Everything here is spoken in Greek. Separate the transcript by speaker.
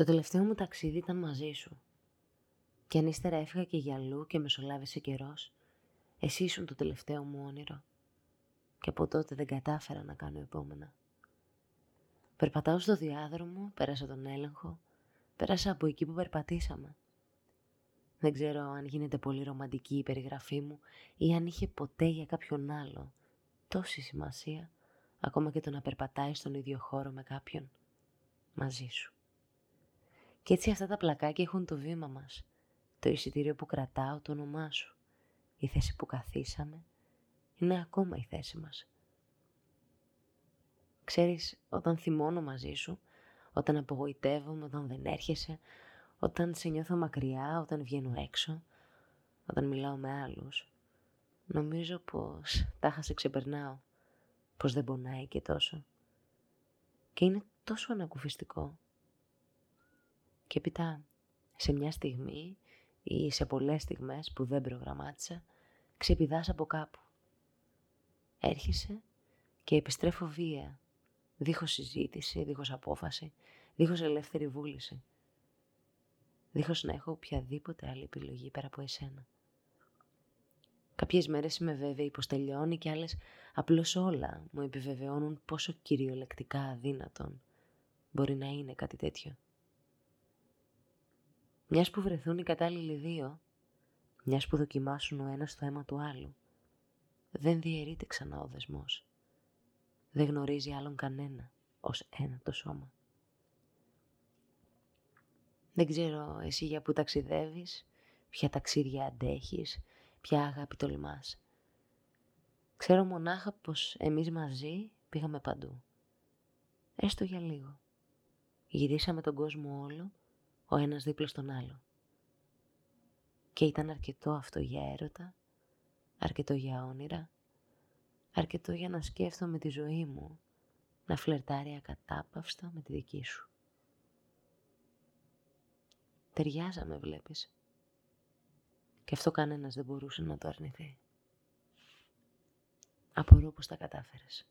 Speaker 1: Το τελευταίο μου ταξίδι ήταν μαζί σου. Και αν ύστερα έφυγα και για αλλού και μεσολάβησε καιρός, εσύ ήσουν το τελευταίο μου όνειρο. Και από τότε δεν κατάφερα να κάνω επόμενα. Περπατάω στο διάδρομο, πέρασα τον έλεγχο, πέρασα από εκεί που περπατήσαμε. Δεν ξέρω αν γίνεται πολύ ρομαντική η περιγραφή μου ή αν είχε ποτέ για κάποιον άλλο τόση σημασία, ακόμα και το να περπατάει στον ίδιο χώρο με κάποιον, μαζί σου. Και έτσι αυτά τα πλακάκια έχουν το βήμα μας, το εισιτήριο που κρατάω, το όνομά σου. Η θέση που καθίσαμε είναι ακόμα η θέση μας. Ξέρεις, όταν θυμώνω μαζί σου, όταν απογοητεύομαι, όταν δεν έρχεσαι, όταν σε νιώθω μακριά, όταν βγαίνω έξω, όταν μιλάω με άλλους, νομίζω πως τα σε ξεπερνάω, πως δεν πονάει και τόσο. Και είναι τόσο ανακουφιστικό. Και έπειτα, σε μια στιγμή ή σε πολλές στιγμές που δεν προγραμμάτισα, ξεπηδάς από κάπου. Έρχεσαι και επιστρέφω βία, δίχως συζήτηση, δίχως απόφαση, δίχως ελεύθερη βούληση. Δίχως να έχω οποιαδήποτε άλλη επιλογή πέρα από εσένα. Κάποιες μέρες είμαι βέβαιη πως τελειώνει και άλλες απλώς όλα μου επιβεβαιώνουν πόσο κυριολεκτικά αδύνατον μπορεί να είναι κάτι τέτοιο. Μιας που βρεθούν οι κατάλληλοι δύο, μιας που δοκιμάσουν ο ένας το αίμα του άλλου, δεν διαιρείται ξανά ο δεσμός. Δεν γνωρίζει άλλον κανένα ως ένα το σώμα. Δεν ξέρω εσύ για που ταξιδεύεις, ποια ταξίδια αντέχεις, ποια αγάπη τολμάς. Ξέρω μονάχα πως εμείς μαζί πήγαμε παντού. Έστω για λίγο. Γυρίσαμε τον κόσμο όλο ο ένας δίπλα στον άλλο. Και ήταν αρκετό αυτό για έρωτα, αρκετό για όνειρα, αρκετό για να σκέφτομαι τη ζωή μου, να φλερτάρει ακατάπαυστα με τη δική σου. Ταιριάζαμε βλέπεις. Και αυτό κανένας δεν μπορούσε να το αρνηθεί. Απορώ πως τα κατάφερες.